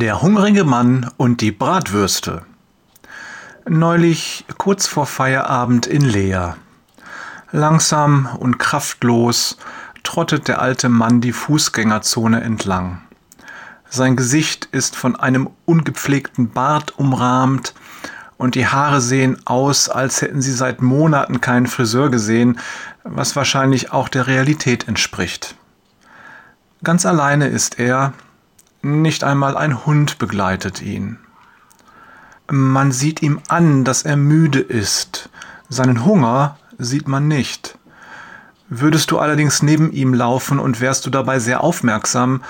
Der hungrige Mann und die Bratwürste. Neulich kurz vor Feierabend in Leer. Langsam und kraftlos trottet der alte Mann die Fußgängerzone entlang. Sein Gesicht ist von einem ungepflegten Bart umrahmt und die Haare sehen aus, als hätten sie seit Monaten keinen Friseur gesehen, was wahrscheinlich auch der Realität entspricht. Ganz alleine ist er, nicht einmal ein Hund begleitet ihn. Man sieht ihm an, dass er müde ist. Seinen Hunger sieht man nicht. Würdest du allerdings neben ihm laufen und wärst du dabei sehr aufmerksam,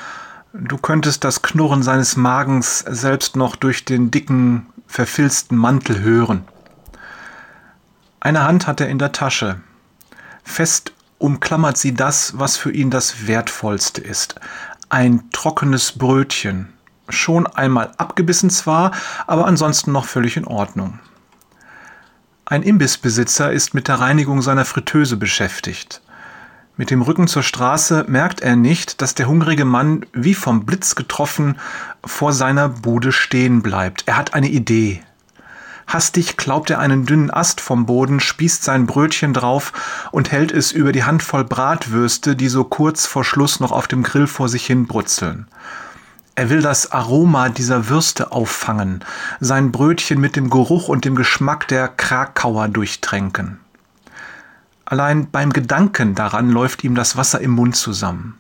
du könntest das Knurren seines Magens selbst noch durch den dicken, verfilzten Mantel hören. Eine Hand hat er in der Tasche. Fest umklammert sie das, was für ihn das Wertvollste ist, ein trockenes Brötchen. Schon einmal abgebissen zwar, aber ansonsten noch völlig in Ordnung. Ein Imbissbesitzer ist mit der Reinigung seiner Fritteuse beschäftigt. Mit dem Rücken zur Straße merkt er nicht, dass der hungrige Mann wie vom Blitz getroffen vor seiner Bude stehen bleibt. Er hat eine Idee. Hastig klaubt er einen dünnen Ast vom Boden, spießt sein Brötchen drauf und hält es über die Handvoll Bratwürste, die so kurz vor Schluss noch auf dem Grill vor sich hin brutzeln. Er will das Aroma dieser Würste auffangen, sein Brötchen mit dem Geruch und dem Geschmack der Krakauer durchtränken. Allein beim Gedanken daran läuft ihm das Wasser im Mund zusammen.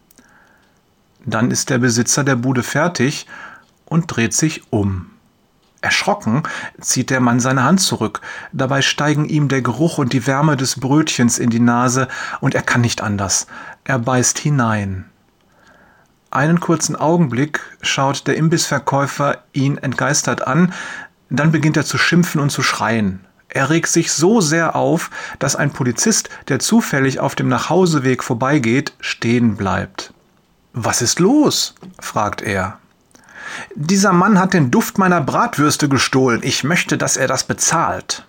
Dann ist der Besitzer der Bude fertig und dreht sich um. Erschrocken zieht der Mann seine Hand zurück. Dabei steigen ihm der Geruch und die Wärme des Brötchens in die Nase und er kann nicht anders. Er beißt hinein. Einen kurzen Augenblick schaut der Imbissverkäufer ihn entgeistert an, dann beginnt er zu schimpfen und zu schreien. Er regt sich so sehr auf, dass ein Polizist, der zufällig auf dem Nachhauseweg vorbeigeht, stehen bleibt. Was ist los? fragt er. Dieser Mann hat den Duft meiner Bratwürste gestohlen. Ich möchte, dass er das bezahlt.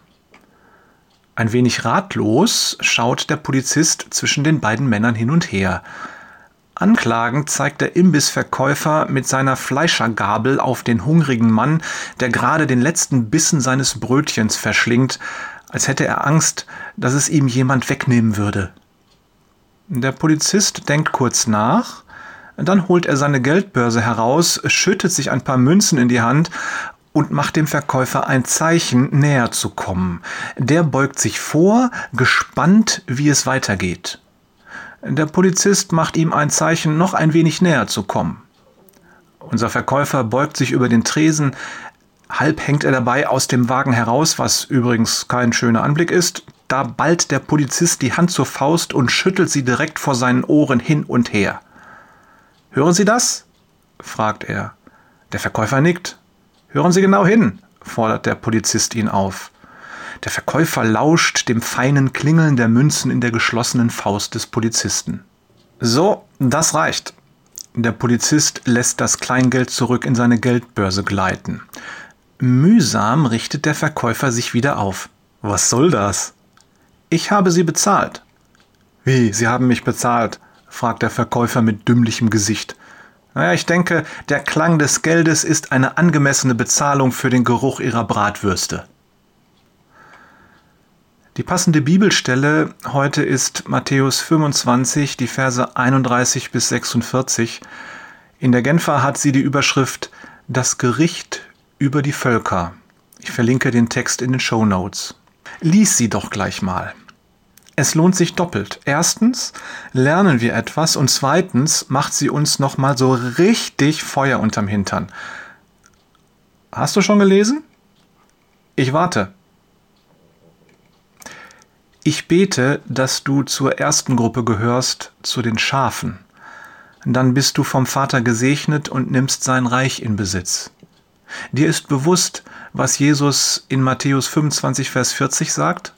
Ein wenig ratlos schaut der Polizist zwischen den beiden Männern hin und her. Anklagend zeigt der Imbissverkäufer mit seiner Fleischergabel auf den hungrigen Mann, der gerade den letzten Bissen seines Brötchens verschlingt, als hätte er Angst, dass es ihm jemand wegnehmen würde. Der Polizist denkt kurz nach, dann holt er seine Geldbörse heraus, schüttet sich ein paar Münzen in die Hand und macht dem Verkäufer ein Zeichen, näher zu kommen. Der beugt sich vor, gespannt, wie es weitergeht. Der Polizist macht ihm ein Zeichen, noch ein wenig näher zu kommen. Unser Verkäufer beugt sich über den Tresen, halb hängt er dabei aus dem Wagen heraus, was übrigens kein schöner Anblick ist. Da ballt der Polizist die Hand zur Faust und schüttelt sie direkt vor seinen Ohren hin und her. Hören Sie das? fragt er. Der Verkäufer nickt. Hören Sie genau hin, fordert der Polizist ihn auf. Der Verkäufer lauscht dem feinen Klingeln der Münzen in der geschlossenen Faust des Polizisten. So, das reicht. Der Polizist lässt das Kleingeld zurück in seine Geldbörse gleiten. Mühsam richtet der Verkäufer sich wieder auf. Was soll das? Ich habe Sie bezahlt. Wie, Sie haben mich bezahlt? Fragt der Verkäufer mit dümmlichem Gesicht. Naja, ich denke, der Klang des Geldes ist eine angemessene Bezahlung für den Geruch Ihrer Bratwürste. Die passende Bibelstelle heute ist Matthäus 25, die Verse 31 bis 46. In der Genfer hat sie die Überschrift Das Gericht über die Völker. Ich verlinke den Text in den Show Notes. Lies sie doch gleich mal. Es lohnt sich doppelt. Erstens lernen wir etwas und zweitens macht sie uns noch mal so richtig Feuer unterm Hintern. Hast du schon gelesen? Ich warte. Ich bete, dass du zur ersten Gruppe gehörst, zu den Schafen. Dann bist du vom Vater gesegnet und nimmst sein Reich in Besitz. Dir ist bewusst, was Jesus in Matthäus 25, Vers 40 sagt?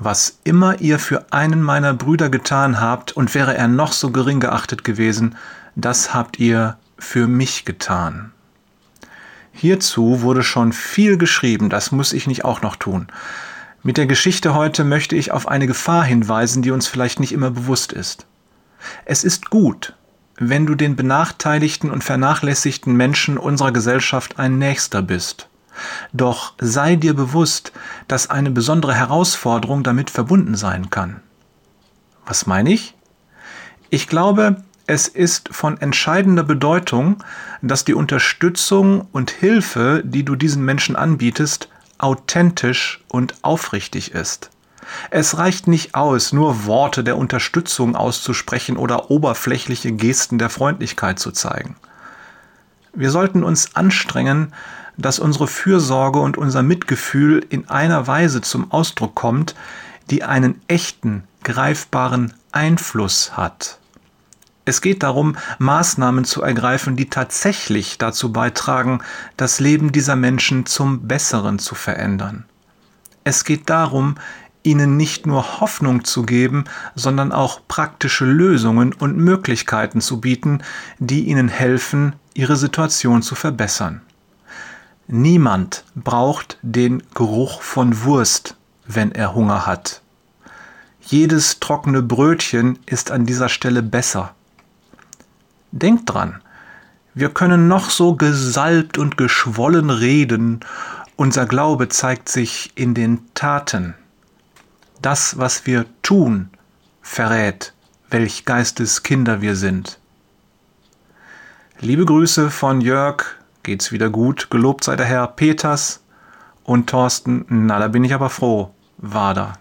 Was immer ihr für einen meiner Brüder getan habt, und wäre er noch so gering geachtet gewesen, das habt ihr für mich getan. Hierzu wurde schon viel geschrieben, das muss ich nicht auch noch tun. Mit der Geschichte heute möchte ich auf eine Gefahr hinweisen, die uns vielleicht nicht immer bewusst ist. Es ist gut, wenn du den benachteiligten und vernachlässigten Menschen unserer Gesellschaft ein Nächster bist. Doch sei dir bewusst, dass eine besondere Herausforderung damit verbunden sein kann. Was meine ich? Ich glaube, es ist von entscheidender Bedeutung, dass die Unterstützung und Hilfe, die du diesen Menschen anbietest, authentisch und aufrichtig ist. Es reicht nicht aus, nur Worte der Unterstützung auszusprechen oder oberflächliche Gesten der Freundlichkeit zu zeigen. Wir sollten uns anstrengen, dass unsere Fürsorge und unser Mitgefühl in einer Weise zum Ausdruck kommt, die einen echten, greifbaren Einfluss hat. Es geht darum, Maßnahmen zu ergreifen, die tatsächlich dazu beitragen, das Leben dieser Menschen zum Besseren zu verändern. Es geht darum, ihnen nicht nur Hoffnung zu geben, sondern auch praktische Lösungen und Möglichkeiten zu bieten, die ihnen helfen, ihre Situation zu verbessern. Niemand braucht den Geruch von Wurst, wenn er Hunger hat. Jedes trockene Brötchen ist an dieser Stelle besser. Denkt dran, wir können noch so gesalbt und geschwollen reden, unser Glaube zeigt sich in den Taten. Das, was wir tun, verrät, welch Geistes Kinder wir sind. Liebe Grüße von Jörg, geht's wieder gut, gelobt sei der Herr Peters und Thorsten, na da bin ich aber froh, war da.